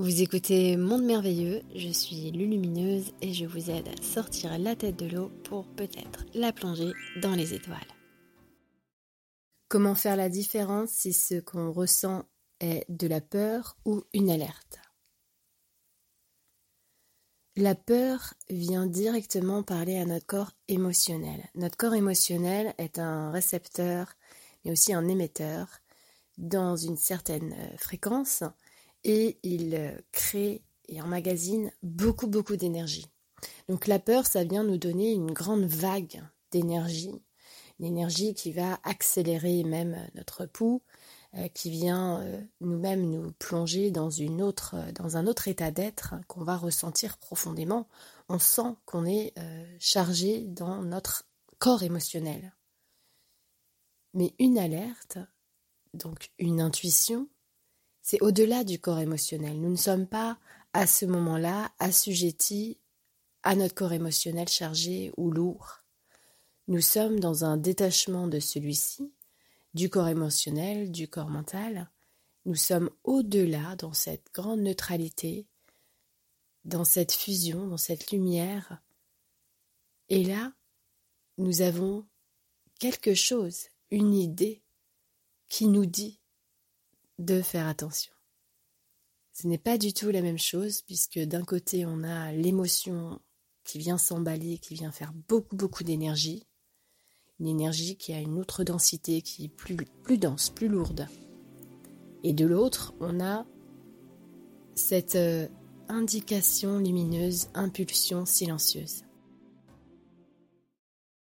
Vous écoutez Monde Merveilleux, je suis Lulumineuse et je vous aide à sortir la tête de l'eau pour peut-être la plonger dans les étoiles. Comment faire la différence si ce qu'on ressent est de la peur ou une alerte? La peur vient directement parler à notre corps émotionnel. Notre corps émotionnel est un récepteur mais aussi un émetteur dans une certaine fréquence et il euh, crée et emmagasine beaucoup, beaucoup d'énergie. Donc la peur, ça vient nous donner une grande vague d'énergie, une énergie qui va accélérer même notre pouls, euh, qui vient euh, nous-mêmes nous plonger dans, une autre, dans un autre état d'être qu'on va ressentir profondément. On sent qu'on est chargé dans notre corps émotionnel. Mais une alerte, donc une intuition, c'est au-delà du corps émotionnel. Nous ne sommes pas à ce moment-là assujettis à notre corps émotionnel chargé ou lourd. Nous sommes dans un détachement de celui-ci, du corps émotionnel, du corps mental. Nous sommes au-delà dans cette grande neutralité, dans cette fusion, dans cette lumière. Et là, nous avons quelque chose, une idée qui nous dit de faire attention. Ce n'est pas du tout la même chose puisque d'un côté on a l'émotion qui vient s'emballer, qui vient faire beaucoup beaucoup d'énergie, une énergie qui a une autre densité, qui est plus, plus dense, plus lourde. Et de l'autre, on a cette euh, indication lumineuse, impulsion silencieuse.